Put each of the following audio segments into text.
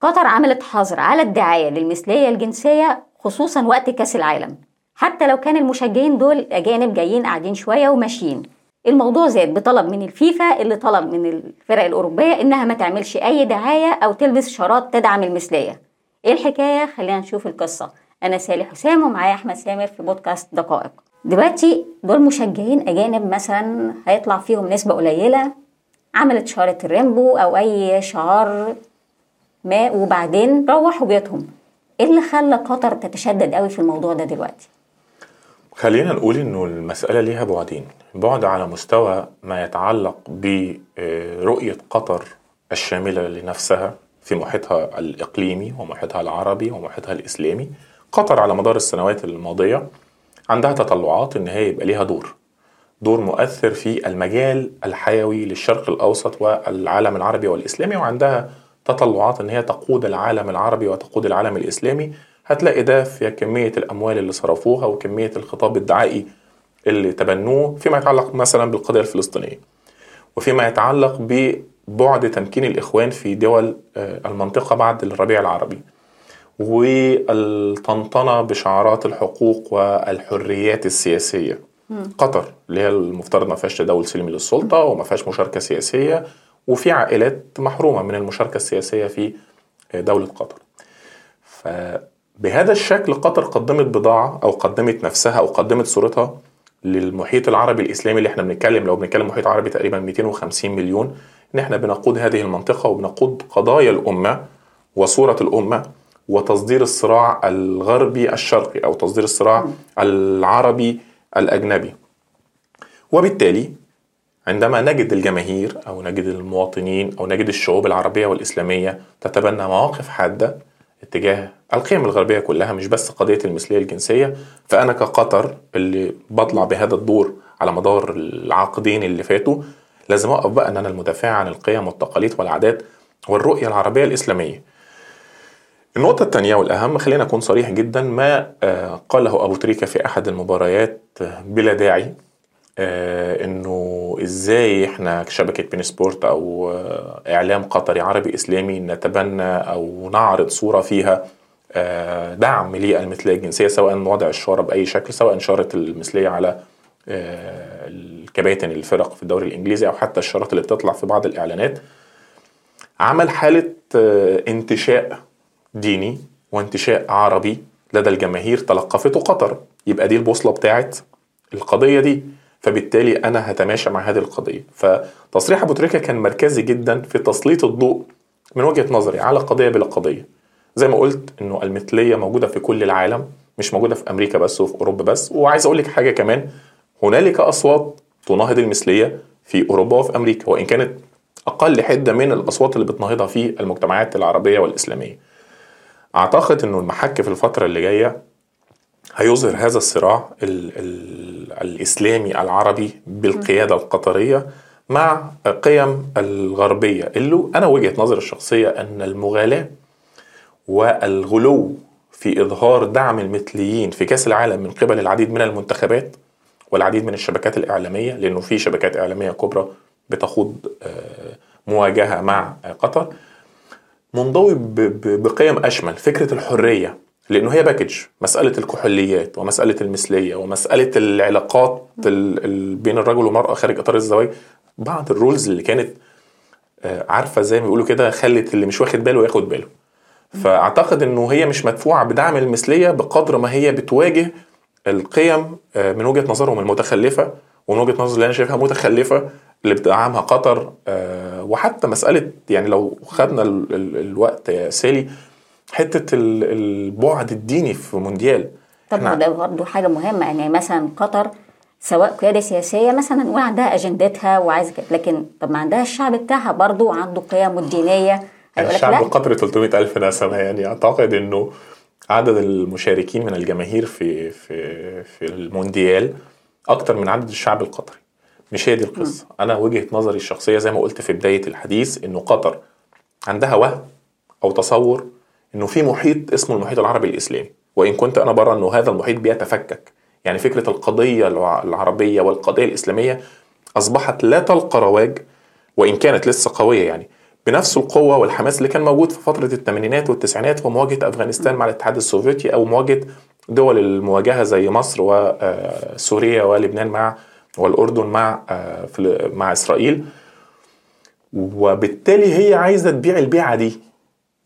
قطر عملت حظر على الدعاية للمثلية الجنسية خصوصا وقت كأس العالم. حتى لو كان المشجعين دول أجانب جايين قاعدين شوية وماشيين. الموضوع زاد بطلب من الفيفا اللي طلب من الفرق الأوروبية إنها ما تعملش أي دعاية أو تلبس شارات تدعم المثلية. إيه الحكاية؟ خلينا نشوف القصة. أنا سالي حسام ومعايا أحمد سامر في بودكاست دقائق. دلوقتي دول مشجعين أجانب مثلا هيطلع فيهم نسبة قليلة عملت شارة الريمبو أو أي شعار ما وبعدين روحوا بيوتهم إيه اللي خلى قطر تتشدد قوي في الموضوع ده دلوقتي؟ خلينا نقول إنه المسألة ليها بعدين. بعد على مستوى ما يتعلق برؤية قطر الشاملة لنفسها في محيطها الإقليمي ومحيطها العربي ومحيطها الإسلامي. قطر على مدار السنوات الماضية عندها تطلعات إن هي يبقى ليها دور. دور مؤثر في المجال الحيوي للشرق الأوسط والعالم العربي والإسلامي وعندها تطلعات إن هي تقود العالم العربي وتقود العالم الإسلامي هتلاقي ده في كمية الأموال اللي صرفوها وكمية الخطاب الدعائي اللي تبنوه فيما يتعلق مثلا بالقضية الفلسطينية. وفيما يتعلق ببعد تمكين الإخوان في دول المنطقة بعد الربيع العربي. والطنطنه بشعارات الحقوق والحريات السياسية. قطر اللي هي المفترض ما فيهاش تداول سلمي للسلطة وما فيهاش مشاركة سياسية وفي عائلات محرومة من المشاركة السياسية في دولة قطر. فبهذا الشكل قطر قدمت بضاعة أو قدمت نفسها أو قدمت صورتها للمحيط العربي الإسلامي اللي إحنا بنتكلم لو بنتكلم محيط عربي تقريبا 250 مليون إن إحنا بنقود هذه المنطقة وبنقود قضايا الأمة وصورة الأمة وتصدير الصراع الغربي الشرقي أو تصدير الصراع العربي الأجنبي. وبالتالي عندما نجد الجماهير أو نجد المواطنين أو نجد الشعوب العربية والإسلامية تتبنى مواقف حادة اتجاه القيم الغربية كلها مش بس قضية المثلية الجنسية فأنا كقطر اللي بطلع بهذا الدور على مدار العقدين اللي فاتوا لازم اقف بقى إن أنا المدافع عن القيم والتقاليد والعادات والرؤية العربية الإسلامية. النقطة الثانية والأهم خلينا أكون صريح جدا ما قاله أبو تريكة في أحد المباريات بلا داعي إنه إزاي إحنا كشبكة بين سبورت أو إعلام قطري عربي إسلامي نتبنى أو نعرض صورة فيها دعم للمثلية الجنسية سواء وضع الشاره بأي شكل سواء شاره المثلية على الكباتن الفرق في الدوري الإنجليزي أو حتى الشارات اللي بتطلع في بعض الإعلانات. عمل حالة انتشاء ديني وانتشاء عربي لدى الجماهير تلقفته قطر. يبقى دي البوصلة بتاعت القضية دي. فبالتالي أنا هتماشى مع هذه القضية. فتصريح أبو تريكة كان مركزي جدا في تسليط الضوء من وجهة نظري على قضية بلا قضية. زي ما قلت إنه المثلية موجودة في كل العالم مش موجودة في أمريكا بس وفي أوروبا بس. وعايز أقول لك حاجة كمان هنالك أصوات تناهض المثلية في أوروبا وفي أمريكا وإن كانت أقل حدة من الأصوات اللي بتناهضها في المجتمعات العربية والإسلامية. أعتقد إنه المحك في الفترة اللي جاية هيظهر هذا الصراع ال ال الإسلامي العربي بالقيادة القطرية مع قيم الغربية اللي أنا وجهة نظري الشخصية أن المغالاة والغلو في إظهار دعم المثليين في كأس العالم من قبل العديد من المنتخبات والعديد من الشبكات الإعلامية لأنه في شبكات إعلامية كبرى بتخوض مواجهة مع قطر منضوي بقيم أشمل فكرة الحرية لأنه هي package مسألة الكحوليات ومسألة المثلية ومسألة العلاقات بين الرجل والمرأة خارج إطار الزواج بعض ال rules اللي كانت عارفة زي ما بيقولوا كده خلت اللي مش واخد باله ياخد باله. فأعتقد إنه هي مش مدفوعة بدعم المثلية بقدر ما هي بتواجه القيم من وجهة نظرهم المتخلفة ومن وجهة نظري اللي أنا شايفها متخلفة اللي بتدعمها قطر وحتى مسألة يعني لو خدنا الوقت يا سالي حتة البعد الديني في مونديال. طب ده برضه حاجة مهمة يعني مثلا قطر سواء قيادة سياسية مثلا نقول عندها اجندتها وعايزه لكن طب ما عندها الشعب بتاعها برضه عنده قيم الدينيه الشعب القطري 300 ألف نسمة يعني أعتقد أنه عدد المشاركين من الجماهير في في في المونديال أكتر من عدد الشعب القطري. مش هي دي القصة. م. أنا وجهة نظري الشخصية زي ما قلت في بداية الحديث أنه قطر عندها وهم أو تصور أنه في محيط اسمه المحيط العربي الإسلامي وإن كنت أنا برى أنه هذا المحيط بيتفكك. يعني فكرة القضية العربية والقضية الإسلامية أصبحت لا تلقى رواج وإن كانت لسه قوية يعني بنفس القوة والحماس اللي كان موجود في فترة الثمانينات والتسعينات في مواجهة أفغانستان مع الاتحاد السوفيتي أو مواجهة دول المواجهة زي مصر وسوريا ولبنان مع والأردن مع آه، مع إسرائيل. وبالتالي هي عايزة تبيع البيعة دي.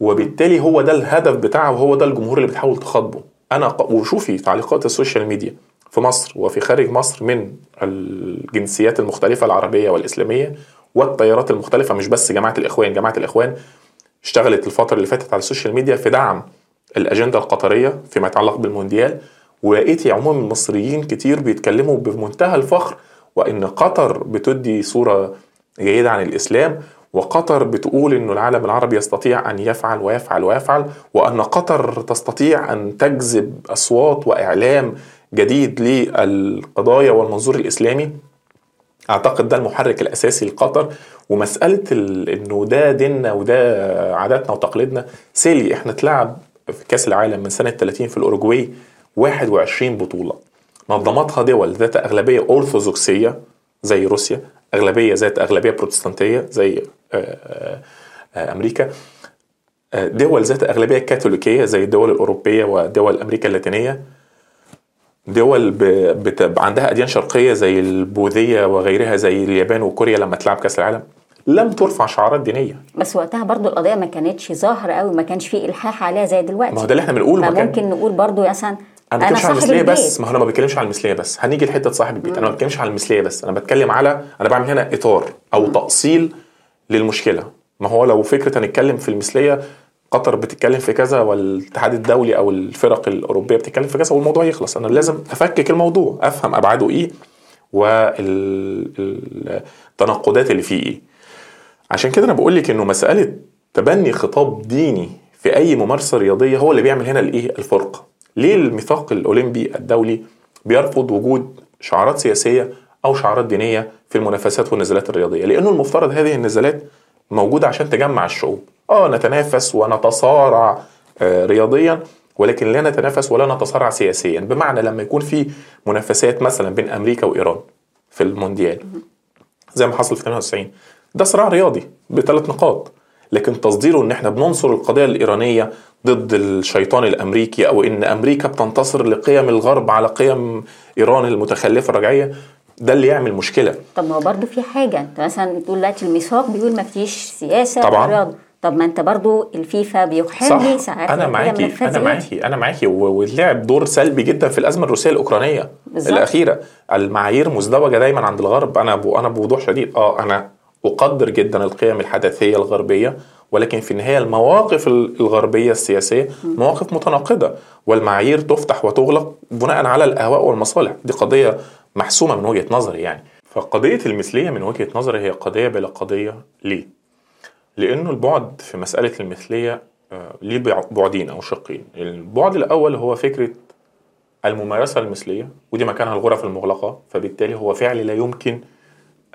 وبالتالي هو ده الهدف بتاعها وهو ده الجمهور اللي بتحاول تخاطبه. أنا وشوفي تعليقات ال social media في مصر وفي خارج مصر من الجنسيات المختلفة العربية والإسلامية والتيارات المختلفة مش بس جماعة الإخوان جماعة الإخوان اشتغلت الفترة اللي فاتت على ال social media في دعم الأجندة القطرية فيما يتعلق بالمونديال. ولقيتي عموم المصريين كتير بيتكلموا بمنتهى الفخر وإن قطر بتدي صورة جيدة عن الإسلام. وقطر بتقول إنه العالم العربي يستطيع أن يفعل ويفعل ويفعل وأن قطر تستطيع أن تجذب أصوات وإعلام جديد للقضايا والمنظور الإسلامي. أعتقد ده المحرك الأساسي لقطر. ومسألة ال- إنه ده ديننا وده عاداتنا وتقاليدنا. سيلي إحنا اتلعب في كأس العالم من سنة 30 في الأوروجواي 21 بطولة. نظمتها دول ذات أغلبية ارثوذكسيه زي روسيا أغلبية ذات أغلبية بروتستانتية زي أمريكا. دول ذات أغلبية كاثوليكية زي الدول الأوروبية ودول أمريكا اللاتينية. دول ب... بت... عندها أديان شرقية زي البوذية وغيرها زي اليابان وكوريا لما تلعب كأس العالم. لم ترفع شعارات دينية. بس وقتها برضو القضية ما كانتش ظاهرة قوي ما كانش فيه إلحاح عليها زي دلوقتي. ما هو ده اللي إحنا بنقوله فممكن نقول برضو مثلا أنا ما بتكلمش على صاحب المثلية بس. ما هو أنا ما بتكلمش على المثلية بس. هنيجي لحتة صاحب البيت. أنا ما بتكلمش على المثلية بس. أنا بتكلم على أنا بعمل هنا إطار أو تأصيل للمشكلة. ما هو لو فكرة هنتكلم في المثلية قطر بتتكلم في كذا والاتحاد الدولي أو الفرق الأوروبية بتتكلم في كذا والموضوع يخلص. أنا لازم أفكك الموضوع أفهم أبعاده إيه والتناقضات اللي فيه إيه. عشان كده أنا بقول لك إنه مسألة تبني خطاب ديني في أي ممارسة رياضية هو اللي بيعمل هنا الإيه؟ الفرق ليه الميثاق الأولمبي الدولي بيرفض وجود شعارات سياسية أو شعارات دينية في المنافسات والنزالات الرياضية لأنه المفترض هذه النزالات موجودة عشان تجمع الشعوب. آه نتنافس ونتصارع آه رياضيا ولكن لا نتنافس ولا نتصارع سياسيا. بمعنى لما يكون في منافسات مثلا بين أمريكا وإيران في المونديال زي ما حصل في 98 ده صراع رياضي بثلاث نقاط. لكن تصديره إن إحنا بننصر القضية الإيرانية ضد الشيطان الأمريكي أو إن أمريكا بتنتصر لقيم الغرب على قيم إيران المتخلفة الرجعية ده اللي يعمل مشكلة. طب ما هو برضو في حاجة انت مثلا تقول دلوقتي الميثاق بيقول ما فيش سياسة طبعاً. رياضة. طب ما انت برضو الفيفا بيقحم لي ساعات أنا معاكي أنا. معاكي أنا معاكي. ولعب دور سلبي جدا في الأزمة الروسية الأوكرانية بالظبط. الأخيرة. المعايير مزدوجة دايما عند الغرب. أنا ب... أنا بوضوح شديد. آه أنا أقدر جدا القيم الحداثية الغربية ولكن في النهاية المواقف ال- الغربية السياسية مواقف متناقضة والمعايير تفتح وتغلق بناء على الأهواء والمصالح. دي قضية محسومة من وجهة نظري يعني. فقضية المثلية من وجهة نظري هي قضية بلا قضية ليه؟ لأنه البعد في مسألة المثلية آه، ليه بع- بعدين أو شقين البعد الأول هو فكرة الممارسة المثلية ودي مكانها الغرف المغلقة فبالتالي هو فعل لا يمكن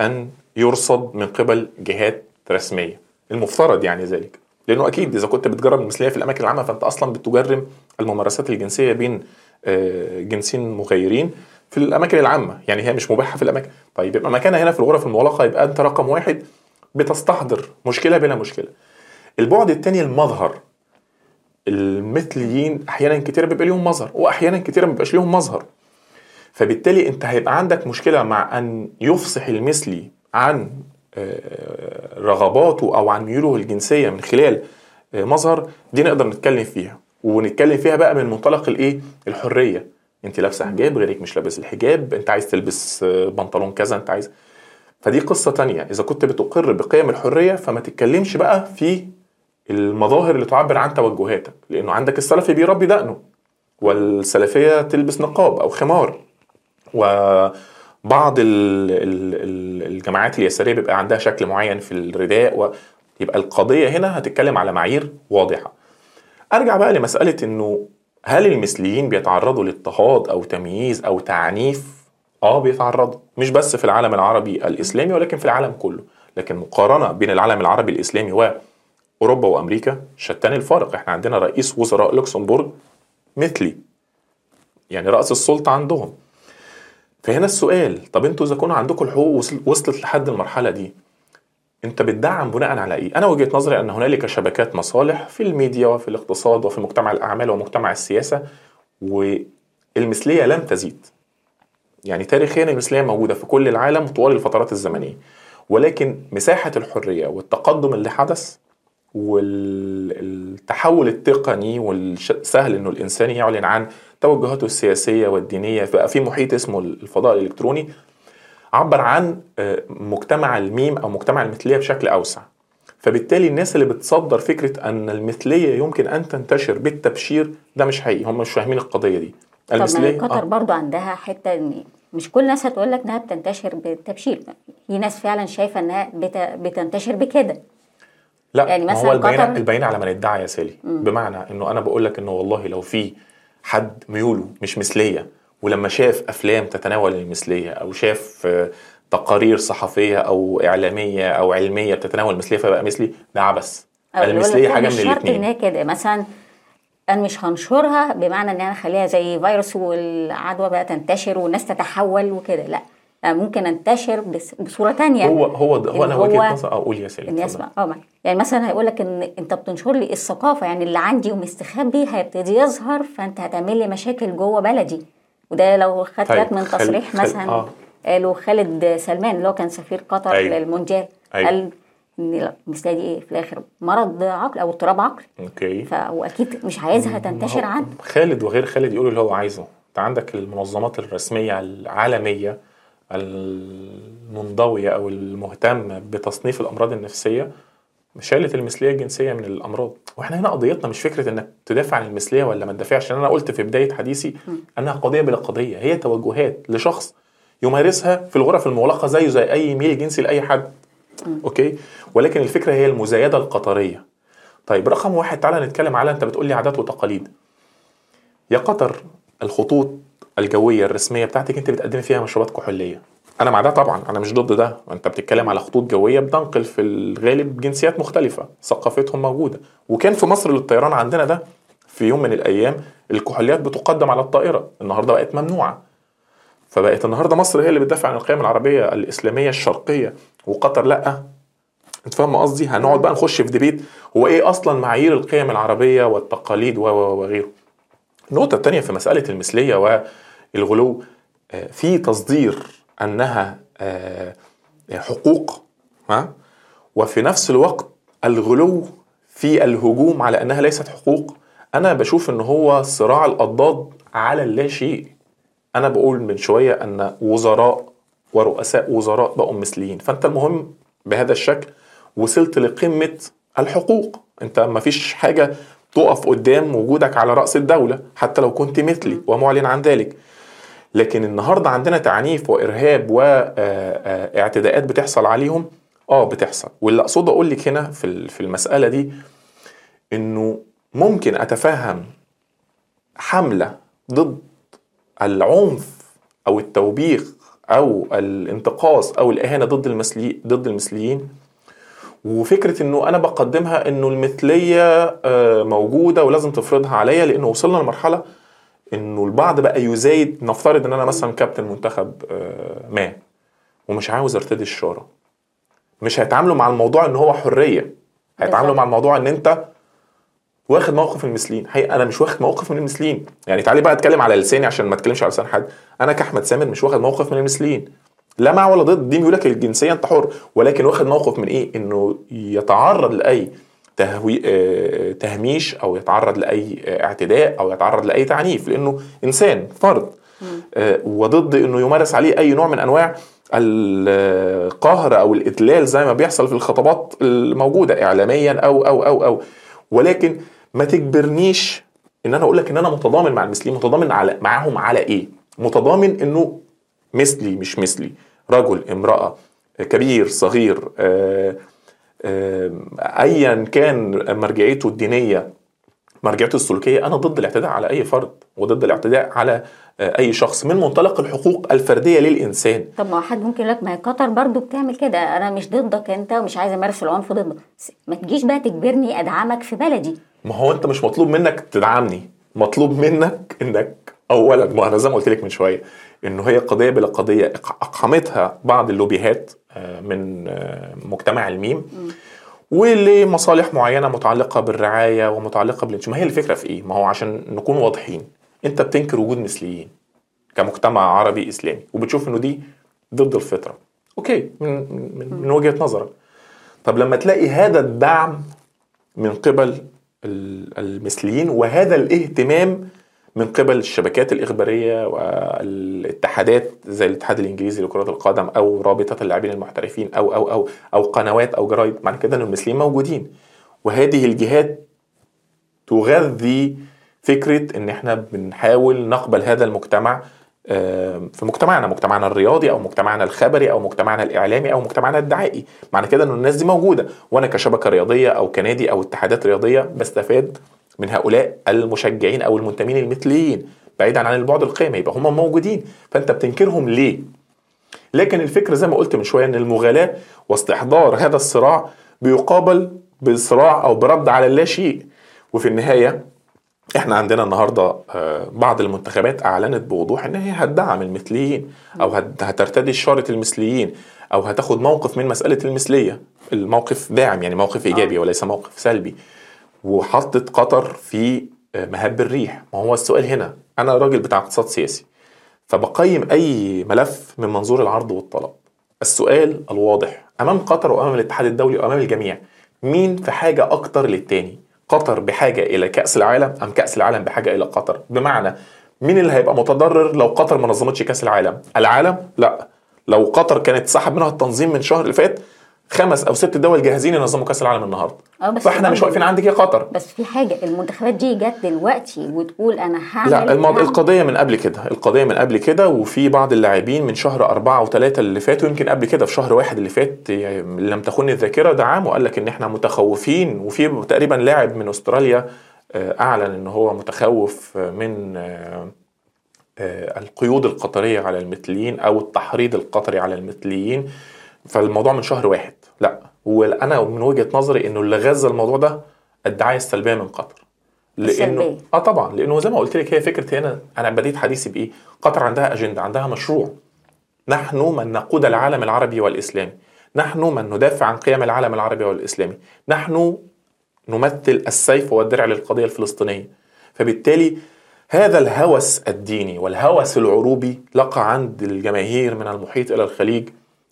أن يرصد من قبل جهات رسمية. المفترض يعني ذلك. لأنه أكيد إذا كنت بتجرب المثلية في الأماكن العامة فأنت أصلا بتجرم الممارسات الجنسية بين آه، جنسين مغيرين. في الأماكن العامة يعني هي مش مباحة في الأماكن. طيب يبقى مكانها هنا في الغرف المغلقة يبقى أنت رقم واحد بتستحضر مشكلة بلا مشكلة. البعد الثاني المظهر. المثليين أحيانا كتير بيبقى ليهم مظهر واحيانا كتير ما بيبقاش ليهم مظهر. فبالتالي أنت هيبقى عندك مشكلة مع أن يفصح المثلي عن آه، رغباته أو عن ميوله الجنسية من خلال آه، مظهر دي نقدر نتكلم فيها. ونتكلم فيها بقى من منطلق الإيه؟ الحرية. انت لابسه حجاب غيرك مش لابس الحجاب انت عايز تلبس آه، بنطلون كذا انت عايز. فدي قصة تانية. إذا كنت بتقر بقيم الحرية فما تتكلمش بقى في المظاهر اللي تعبر عن توجهاتك لأنه عندك السلفي بيربي دقنه والسلفية تلبس نقاب أو خمار. ال- ال- الجماعات اليسارية بيبقى عندها شكل معين في الرداء ويبقى القضية هنا هتتكلم على معايير واضحة. أرجع بقى لمسألة إنه هل المثليين بيتعرضوا لاضطهاد أو تمييز أو تعنيف؟ آه بيتعرضوا. مش بس في العالم العربي الإسلامي ولكن في العالم كله. لكن مقارنة بين العالم العربي الإسلامي وأوروبا وأمريكا شتان الفارق. إحنا عندنا رئيس وزراء لوكسمبورغ مثلي. يعني رأس السلطة عندهم. فهنا السؤال طب أنتوا إذا كانوا عندكم الحقوق وصل- وصلت لحد المرحلة دي انت بتدعم بناء على إيه؟ أنا وجهة نظري ان هنالك شبكات مصالح في الميديا وفي الاقتصاد وفي مجتمع الأعمال ومجتمع السياسة والمثلية لم تزيد. يعني تاريخيا المثلية موجودة في كل العالم طوال الفترات الزمنية. ولكن مساحة الحرية والتقدم اللي حدث والتحول التقني والسهل إنه الإنسان يعلن عن توجهاته السياسية والدينية بقى في محيط اسمه الفضاء الإلكتروني عبر عن آه، مجتمع الميم أو مجتمع المثلية بشكل أوسع فبالتالي الناس اللي بتصدر فكرة أن المثلية يمكن أن تنتشر بالتبشير ده مش حقيقي هم مش فاهمين القضية دي المثلية طب قطر آه. برضو عندها حتة إن مش كل الناس هتقول لك إنها بتنتشر بالتبشير في ناس فعلا شايفة إنها بتنتشر بكده لا يعني مثلا هو البيان قطر... البيان على من ادعى يا سالي. بمعنى إنه أنا بقول لك إنه والله لو في حد ميوله مش مثلية ولما شاف أفلام تتناول المثلية أو شاف آه، تقارير صحفية أو إعلامية أو علمية بتتناول المثلية فبقى مثلي ده عبث. المثلية حاجة من الاثنين إن كده. مثلا أنا مش هنشرها بمعنى إن أنا أخليها زي فيروس والعدوى بقى تنتشر والناس تتحول وكده. لا ممكن أنتشر بصورة تانية. هو هو هو أنا وجهة نظر. أقول يا سيدي الناس آه يعني مثلا هيقول لك إن أنت بتنشر لي الثقافة يعني اللي عندي ومستخبي هيبتدي يظهر فأنت هتعمل لي مشاكل جوه بلدي. وده لو خدت طيب من تصريح خل... مثلا آه. قالوا خالد سلمان اللي هو كان سفير قطر أيوه. للمونديال أيوه. قال إن المثليه دي إيه في الآخر مرض عقل أو اضطراب عقل okay فهو أكيد مش عايزها تنتشر عنه خالد وغير خالد يقولوا اللي هو عايزه أنت عندك المنظمات الرسمية العالمية المنضوية أو المهتمه بتصنيف الأمراض النفسية شالت المثلية الجنسية من الأمراض. وإحنا هنا قضيتنا مش فكرة إنك تدافع عن المثلية ولا ما تدافعش. أنا قلت في بداية حديثي أنها قضية بلا قضية. هي توجهات لشخص يمارسها في الغرف المغلقة زيه زي أي ميل جنسي لأي حد. أوكي؟ ولكن الفكرة هي المزايدة القطرية. طيب رقم واحد تعالى نتكلم على أنت بتقول لي عادات وتقاليد. يا قطر الخطوط الجوية الرسمية بتاعتك أنت بتقدمي فيها مشروبات كحولية. أنا مع ده طبعا أنا مش ضد ده. أنت بتتكلم على خطوط جوية بتنقل في الغالب جنسيات مختلفة ثقافتهم موجودة. وكان في مصر للطيران عندنا ده في يوم من الأيام الكحوليات بتقدم على الطائرة. النهارده بقت ممنوعة. فبقت النهارده مصر هي اللي بتدافع عن القيم العربية الإسلامية الشرقية وقطر لأ. أنت فاهم قصدي؟ هنقعد بقى نخش في ديبيت. هو إيه أصلا معايير القيم العربية والتقاليد وغيره؟ النقطة الثانية في مسألة المثلية والغلو آه، في تصدير أنها آه، حقوق وفي نفس الوقت الغلو في الهجوم على أنها ليست حقوق. أنا بشوف إن هو صراع الأضداد على اللا شيء. أنا بقول من شوية أن وزراء ورؤساء وزراء بقوا مثليين. فأنت المهم بهذا الشكل وصلت لقمة الحقوق. أنت ما فيش حاجة تقف قدام وجودك على رأس الدولة حتى لو كنت مثلي ومعلن عن ذلك. لكن النهارده عندنا تعنيف وإرهاب واعتداءات بتحصل عليهم. آه بتحصل. واللي أقصد أقول لك هنا في في المسألة دي إنه ممكن أتفهم حملة ضد العنف أو التوبيخ أو الانتقاص أو الإهانة ضد المثلي ضد المثليين وفكرة إنه أنا بقدمها إنه المثلية آه، موجودة ولازم تفرضها عليا لإنه وصلنا لمرحلة إنه البعض بقى يزايد نفترض إن أنا مثلا كابتن منتخب آه، ما ومش عاوز أرتدي الشارة. مش هيتعاملوا مع الموضوع إن هو حرية. هيتعاملوا مع الموضوع إن أنت واخد موقف المثليين. هي أنا مش واخد موقف من المثليين. يعني تعالي بقى اتكلم على لساني عشان ما اتكلمش على لسان حد. أنا كأحمد سامر مش واخد موقف من المثليين. لا مع ولا ضد. دي بيقول لك الجنسية أنت حر. ولكن واخد موقف من إيه؟ إنه يتعرض لأي تهوي آه، تهميش أو يتعرض لأي اعتداء أو يتعرض لأي تعنيف لأنه إنسان فرد. آه، وضد إنه يمارس عليه أي نوع من أنواع القهر أو الإدلال زي ما بيحصل في الخطابات الموجودة اعلاميا أو أو أو أو. ولكن ما تجبرنيش إن أنا أقول لك إن أنا متضامن مع المثليين متضامن على معاهم على إيه؟ متضامن إنه مثلي مش مثلي. رجل امرأة كبير صغير آه ايا كان مرجعيته الدينية مرجعيته السلوكية أنا ضد الاعتداء على أي فرد وضد الاعتداء على آه، أي شخص من منطلق الحقوق الفردية للإنسان. طب ما حد ممكن يقول لك ما هي قطر برضو بتعمل كده أنا مش ضدك أنت ومش عايز أمارس العنف ضدك. ما تجيش بقى تجبرني أدعمك في بلدي. ما هو أنت مش مطلوب منك تدعمني. مطلوب منك إنك اولا ما أنا زي ما قلت لك من شوية انه هي قضية بلا قضية. أقحمتها بعض اللوبيهات من آه، مجتمع الميم. ولمصالح معينة متعلقة بالرعاية ومتعلقة بالانشاء. ما هي الفكرة في إيه؟ ما هو عشان نكون واضحين. أنت بتنكر وجود مثليين كمجتمع عربي إسلامي وبتشوف إنه دي ضد الفطرة. أوكي من من, من وجهة نظرك. طب لما تلاقي هذا الدعم من قبل ال- المثليين وهذا الاهتمام من قبل الشبكات الإخبارية والاتحادات زي الاتحاد الإنجليزي لكرة القدم أو رابطة اللاعبين المحترفين أو أو أو أو قنوات أو جرايد. معنى كده إن المثليين موجودين. وهذه الجهات تغذي فكرة إن إحنا بنحاول نقبل هذا المجتمع آه، في مجتمعنا مجتمعنا الرياضي أو مجتمعنا الخبري أو مجتمعنا الإعلامي أو مجتمعنا الدعائي. معنى كده إن الناس دي موجودة. وأنا كشبكة رياضية أو كنادي أو اتحادات رياضية بستفاد من هؤلاء المشجعين أو المنتمين المثليين بعيدا عن البعد القيمي يبقى هم موجودين. فأنت بتنكرهم ليه؟ لكن الفكرة زي ما قلت من شوية إن المغالاة واستحضار هذا الصراع بيقابل بصراع أو برد على اللا شيء. وفي النهاية إحنا عندنا النهارده آه، بعض المنتخبات أعلنت بوضوح إن هي هتدعم المثليين أو هت- هترتدي شاره المثليين أو هتاخد موقف من مسألة المثلية. الموقف داعم يعني موقف إيجابي وليس موقف سلبي. وحطت قطر في آه، مهب الريح. ما هو السؤال هنا أنا راجل بتاع اقتصاد سياسي فبقيم أي ملف من منظور العرض والطلب. السؤال الواضح أمام قطر وأمام الاتحاد الدولي وأمام الجميع مين في حاجة أكتر للتاني؟ قطر بحاجة إلى كأس العالم أم كأس العالم بحاجة إلى قطر؟ بمعنى مين اللي هيبقى متضرر لو قطر ما نظمتش كأس العالم؟ العالم؟ لا. لو قطر كانت سحب منها التنظيم من شهر اللي فات خمس أو ست دول جاهزين ينظموا كأس العالم النهارده. آه بس فإحنا مش واقفين عندك يا قطر. بس في حاجة المنتخبات دي جت دلوقتي وتقول أنا هعمل لا الموضوع هعمل- القضية من قبل كده القضية من قبل كده وفي بعض اللاعبين من شهر أربعة وثلاثة اللي فاتوا يمكن قبل كده في شهر واحد اللي فات يعني لم تخن الذاكرة دعم وقال لك إن إحنا متخوفين وفي تقريبا لاعب من أستراليا آه، أعلن إن هو متخوف من آه، آه، القيود القطرية على المثليين أو التحريض القطري على المثليين. فالموضوع من شهر واحد. لا. وأنا من وجهة نظري انه اللي غذى الموضوع ده الدعايه السلبية من قطر. لأنه السلبية. آه طبعا. لأنه زي ما قلت لك هي فكرة هنا. أنا بديت حديثي بإيه؟ قطر عندها أجندة عندها مشروع. نحن من نقود العالم العربي والإسلامي. نحن من ندافع عن قيم العالم العربي والإسلامي. نحن نمثل السيف والدرع للقضية الفلسطينية. فبالتالي هذا الهوس الديني والهوس العروبي لقى عند الجماهير من المحيط إلى الخليج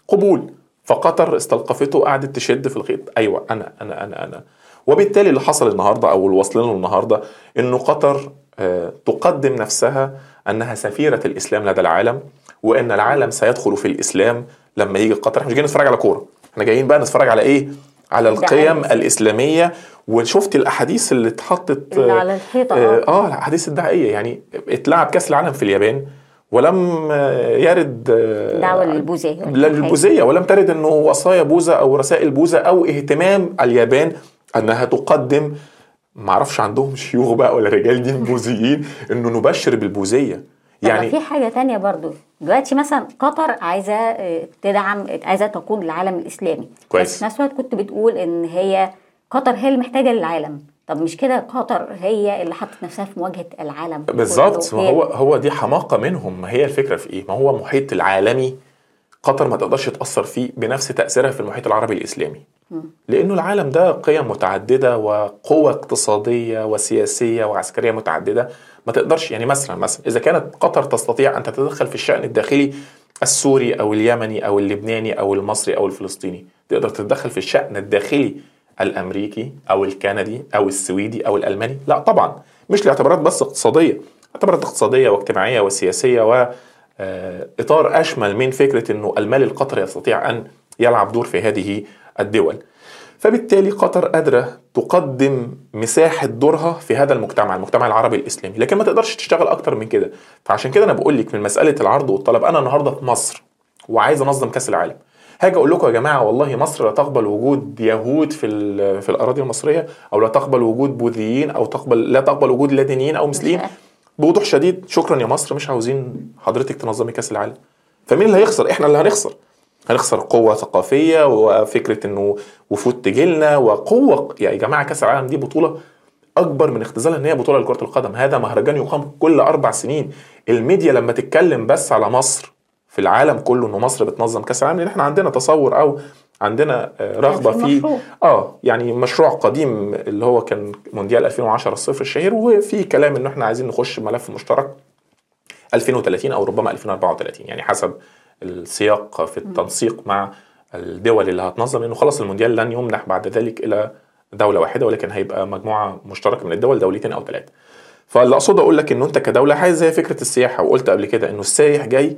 قبول. فقطر استلقفته قعدت تشد في الخيط. أيوه أنا أنا أنا أنا. وبالتالي اللي حصل النهارده أو اللي واصلين له النهارده إنه قطر آه، تقدم نفسها أنها سفيرة الإسلام لدى العالم وإن العالم سيدخل في الإسلام لما يجي قطر. إحنا مش جايين نتفرج على كورة. إحنا جايين بقى نتفرج على إيه؟ على القيم الإسلامية. وشفت الأحاديث اللي اتحطت اللي آه، على الحيطة آه آه. آه، الأحاديث الدعائية. يعني اتلعب كأس العالم في اليابان. ولم آه، يرد آه، دعوة للبوذية. لا للبوذية ولم ترد أنه وصايا بوذا أو رسائل بوذا أو اهتمام اليابان أنها تقدم. ما أعرفش عندهم شيوخ بقى ولا رجال دين بوذيين أنه نبشر بالبوذية. يعني في حاجة تانية برضو. دلوقتي مثلا قطر عايزة آه، تدعم عايزة تقود العالم الإسلامي. كويس. بس في نفس الوقت كنت بتقول إن هي قطر هي اللي محتاجة للعالم. طب مش كده قطر هي اللي حطت نفسها في مواجهة العالم بالظبط. هو هو دي حماقة منهم. ما هي الفكرة في إيه؟ ما هو محيط العالمي قطر ما تقدرش تأثر فيه بنفس تأثيرها في المحيط العربي الإسلامي. لأنه العالم ده قيم متعددة وقوة اقتصادية وسياسية وعسكرية متعددة. ما تقدرش يعني مثلا مثلا إذا كانت قطر تستطيع أن تتدخل في الشأن الداخلي السوري أو اليمني أو اللبناني أو المصري أو الفلسطيني تقدر تتدخل في الشأن الداخلي الأمريكي أو الكندي أو السويدي أو الألماني؟ لا طبعا. مش لاعتبارات بس اقتصادية. اعتبارات اقتصادية واجتماعية وسياسية و آه، إطار أشمل من فكرة إنه المال القطري يستطيع أن يلعب دور في هذه الدول. فبالتالي قطر قادرة تقدم مساحة دورها في هذا المجتمع، المجتمع العربي الإسلامي، لكن ما تقدرش تشتغل أكتر من كده، فعشان كده أنا بقول لك من مسألة العرض والطلب. أنا النهارده في مصر وعايز أنظم كأس العالم. هاجي أقول لكم يا جماعة والله مصر لا تقبل وجود يهود في في الأراضي المصرية أو لا تقبل وجود بوذيين أو تقبل لا تقبل وجود لادينيين أو مثليين مش- بوضوح شديد شكرا يا مصر مش عاوزين حضرتك تنظمي كأس العالم. فمين اللي هيخسر؟ إحنا اللي هنخسر. هنخسر قوة ثقافية وفكرة إنه وفود تجيلنا وقوة يا جماعة كأس العالم دي بطولة أكبر من اختزالها إن هي بطولة لكرة القدم. هذا مهرجان يقام كل أربع سنين. الميديا لما تتكلم بس على مصر في العالم كله إنه مصر بتنظم كأس العالم لأن إحنا عندنا تصور أو عندنا آه، رغبة في. آه يعني مشروع قديم اللي هو كان مونديال 2010 الصفر الشهير وفي كلام إنه إحنا عايزين نخش ملف مشترك 2030 أو ربما 2034 يعني حسب السياق في التنسيق مع الدول اللي هتنظم لأنه خلاص المونديال لن يمنح بعد ذلك إلى دولة واحدة ولكن هيبقى مجموعة مشتركة من الدول دولتين أو ثلاثة. فاللي اقصد أقول لك إنه أنت كدولة عايز زي فكرة السياحة وقلت قبل كده إنه السايح جاي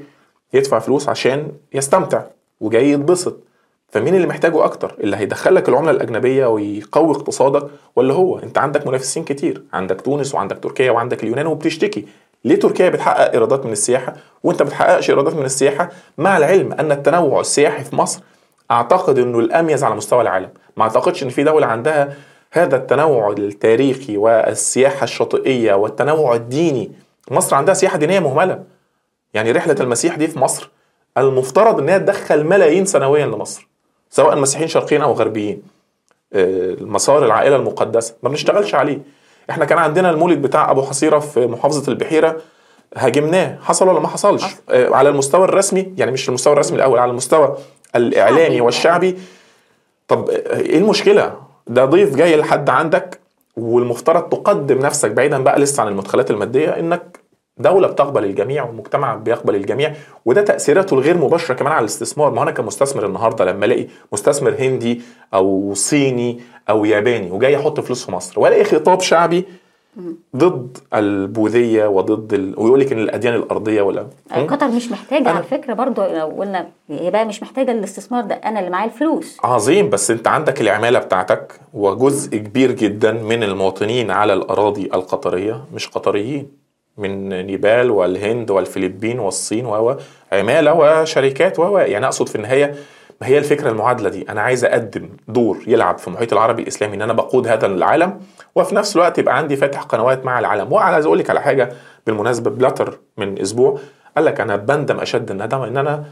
يدفع فلوس عشان يستمتع وجاي يتبسط. فمين اللي محتاجه أكتر؟ اللي هيدخلك العملة الأجنبية ويقوي اقتصادك ولا هو؟ أنت عندك منافسين كتير عندك تونس وعندك تركيا وعندك اليونان وبتشتكي. ليه تركيا بتحقق إيرادات من السياحة وأنت بتحققش إيرادات من السياحة مع العلم أن التنوع السياحي في مصر أعتقد إنه الاميز على مستوى العالم؟ ما أعتقدش إن في دولة عندها هذا التنوع التاريخي والسياحة الشاطئية والتنوع الديني. مصر عندها سياحة دينية مهملة. يعني رحلة المسيح دي في مصر المفترض إن هي تدخل ملايين سنويا لمصر سواء مسيحيين شرقيين أو غربيين. آه، مسار العائلة المقدسة ما بنشتغلش عليه. إحنا كان عندنا المولد بتاع أبو حصيرة في محافظة البحيرة هاجمناه. حصل ولا ما حصلش؟ آه، على المستوى الرسمي يعني مش المستوى الرسمي الأول على المستوى الإعلامي شعبي. والشعبي. طب آه، إيه المشكلة؟ ده ضيف جاي لحد عندك والمفترض تقدم نفسك بعيدا بقى لسه عن المدخلات المادية إنك دولة بتقبل الجميع ومجتمع بيقبل الجميع وده تأثيراته الغير مباشرة كمان على الاستثمار. ما هو أنا كمستثمر النهاردة لما ألاقي مستثمر هندي أو صيني أو ياباني وجاي يحط فلوس في مصر وألاقي خطاب شعبي ضد البوذية وضد ال... ويقول لك إن الأديان الأرضية ولا قطر مش محتاجة أنا- على فكرة برضو لو قلنا هي بقى مش محتاجة الاستثمار ده أنا اللي معايا الفلوس. عظيم بس أنت عندك العمالة بتاعتك وجزء كبير جدا من المواطنين على الأراضي القطرية مش قطريين. من نيبال والهند والفلبين والصين و عمالة وشركات و يعني أقصد في النهاية ما هي الفكرة المعادلة دي. أنا عايز أقدم دور يلعب في المحيط العربي الإسلامي إن أنا بقود هذا العالم وفي نفس الوقت يبقى عندي فاتح قنوات مع العالم. وعايز أقول لك على حاجة بالمناسبة بلاتر من أسبوع قال لك أنا بندم أشد الندم إن أنا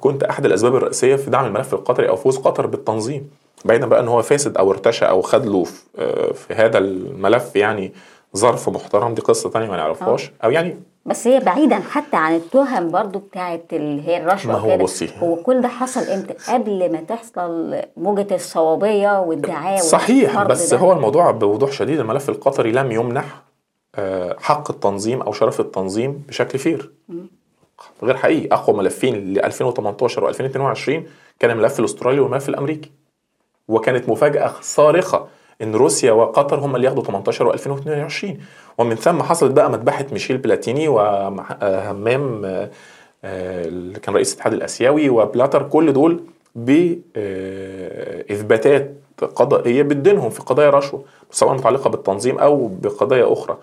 كنت أحد الأسباب الرئيسية في دعم الملف القطري أو فوز قطر بالتنظيم. بعيدا بقى إن هو فاسد أو ارتشى أو خد له آه، في هذا الملف يعني ظرف محترم دي قصة تانية ما نعرفهاش. أو يعني بس هي بعيدا حتى عن التهم برضو بتاعت اللي هي الرشوة ما هو بصي. هو كل ده حصل إمتى؟ قبل ما تحصل موجة الصوابية والدعاية صحيح بس ده. هو الموضوع بوضوح شديد. الملف القطري لم يمنح آه، حق التنظيم أو شرف التنظيم بشكل فير. غير حقيقي. أقوى ملفين ل 2018 و2022 كان الملف الأسترالي والملف الأمريكي. وكانت مفاجأة صارخة إن روسيا وقطر هم اللي ياخدوا 18 و2022 ومن ثم حصلت بقى مذبحة ميشيل بلاتيني وهمام اللي كان رئيس الاتحاد الآسيوي وبلاتر كل دول بإثباتات قضائية بتدينهم في قضايا رشوة سواء متعلقة بالتنظيم أو بقضايا أخرى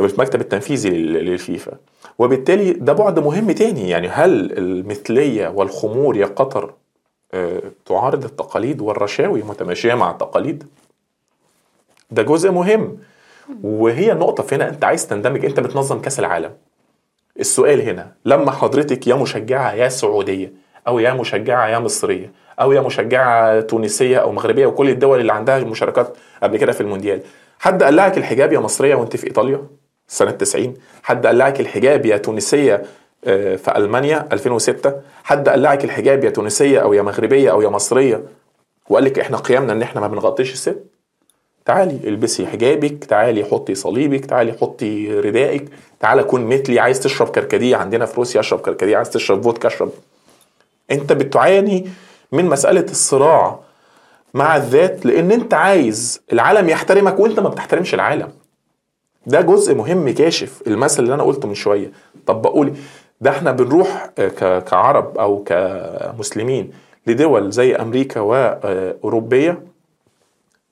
المكتب التنفيذي لل- للفيفا. وبالتالي ده بعد مهم تاني يعني هل المثلية والخمور يا قطر آه، تعارض التقاليد والرشاوي متماشية مع التقاليد؟ ده جزء مهم. وهي النقطة في هنا انت عايز تندمج انت بتنظم كأس العالم. السؤال هنا لما حضرتك يا مشجعة يا سعودية أو يا مشجعة يا مصرية أو يا مشجعة تونسية أو مغربية وكل الدول اللي عندها مشاركات قبل كده في المونديال حد قلعك الحجاب يا مصرية وأنت في إيطاليا؟ سنة 90 حد قلعك الحجاب يا تونسية آه، في ألمانيا 2006 حد قلعك الحجاب يا تونسية أو يا مغربية أو يا مصرية؟ وقال لك إحنا قيمنا إن إحنا ما بنغطيش الست؟ تعالي البسي حجابك تعالي حطي صليبك تعالي حطي ردائك تعالى كون مثلي عايز تشرب كركديه عندنا في روسيا اشرب كركديه عايز تشرب فودكا اشرب. انت بتعاني من مسألة الصراع مع الذات لأن انت عايز العالم يحترمك وانت ما بتحترمش العالم. ده جزء مهم كاشف المثل اللي أنا قلته من شوية. طب بقول ده إحنا بنروح ك- كعرب أو كمسلمين لدول زي أمريكا وأوروبية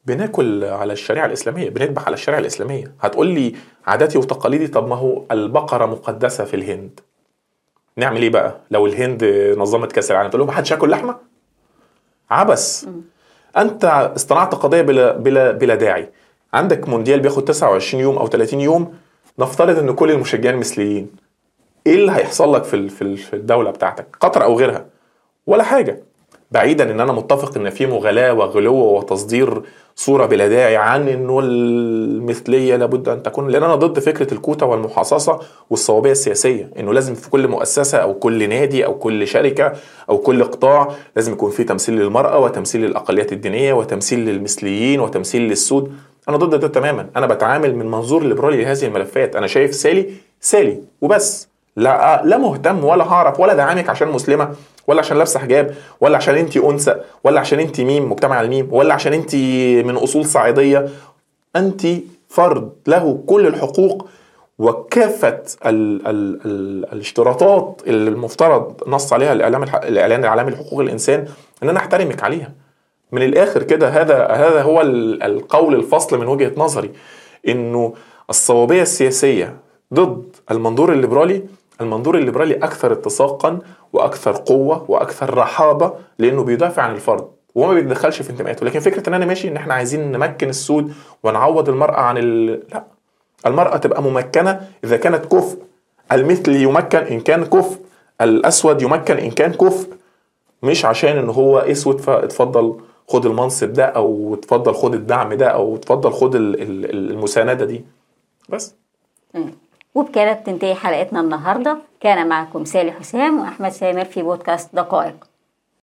بناكل على الشريعة الإسلامية بنذبح على الشريعة الإسلامية. هتقول لي عاداتي وتقاليدي طب ما هو البقرة مقدسة في الهند. نعمل إيه بقى؟ لو الهند نظمت كأس العالم تقول لهم محدش ياكل لحمة؟ عبس. أنت اصطنعت قضية بلا بلا بلا داعي. عندك مونديال بياخد 29 يوم أو 30 يوم نفترض إن كل المشجعين مثليين. إيه اللي هيحصل لك في في الدولة بتاعتك؟ قطر أو غيرها. ولا حاجة. بعيدا إن أنا متفق إن في مغالاة وغلو وتصدير صورة بلا داعي عن إنه المثلية لابد أن تكون لأن أنا ضد فكرة الكوتا والمحاصصة والصوابية السياسية إنه لازم في كل مؤسسة أو كل نادي أو كل شركة أو كل قطاع لازم يكون في تمثيل للمرأة وتمثيل للأقليات الدينية وتمثيل للمثليين وتمثيل للسود. أنا ضد ده تماما. أنا بتعامل من منظور ليبرالي لهذه الملفات. أنا شايف سالي سالي وبس. لا لا مهتم ولا هعرف ولا دعامك عشان مسلمة ولا عشان لابسة حجاب ولا عشان انت أنثى ولا عشان انت ميم مجتمع الميم ولا عشان انت من أصول صعيدية. انت فرد له كل الحقوق وكافة ال ال ال الاشتراطات اللي المفترض نص عليها الإعلام الإعلان العالمي لحقوق الإنسان إن أنا أحترمك عليها. من الآخر كده هذا هذا هو القول الفصل من وجهة نظري إنه الصوابية السياسية ضد المنظور الليبرالي المنظور الليبرالي أكثر اتساقا وأكثر قوة وأكثر رحابة لأنه بيدافع عن الفرد وما بيتدخلش في انتماءاته. لكن فكرة إن أنا ماشي إن إحنا عايزين نمكن السود ونعوض المرأة عن ال... لا. المرأة تبقى ممكنة إذا كانت كفء. المثل يمكن إن كان كفء الأسود يمكن إن كان كفء. مش عشان إن هو أسود فاتفضل خد المنصب ده أو اتفضل خد الدعم ده أو اتفضل خد المساندة دي. بس. وبكده تنتهي حلقتنا النهارده. كان معكم سالي حسام وأحمد سامر في بودكاست دقائق.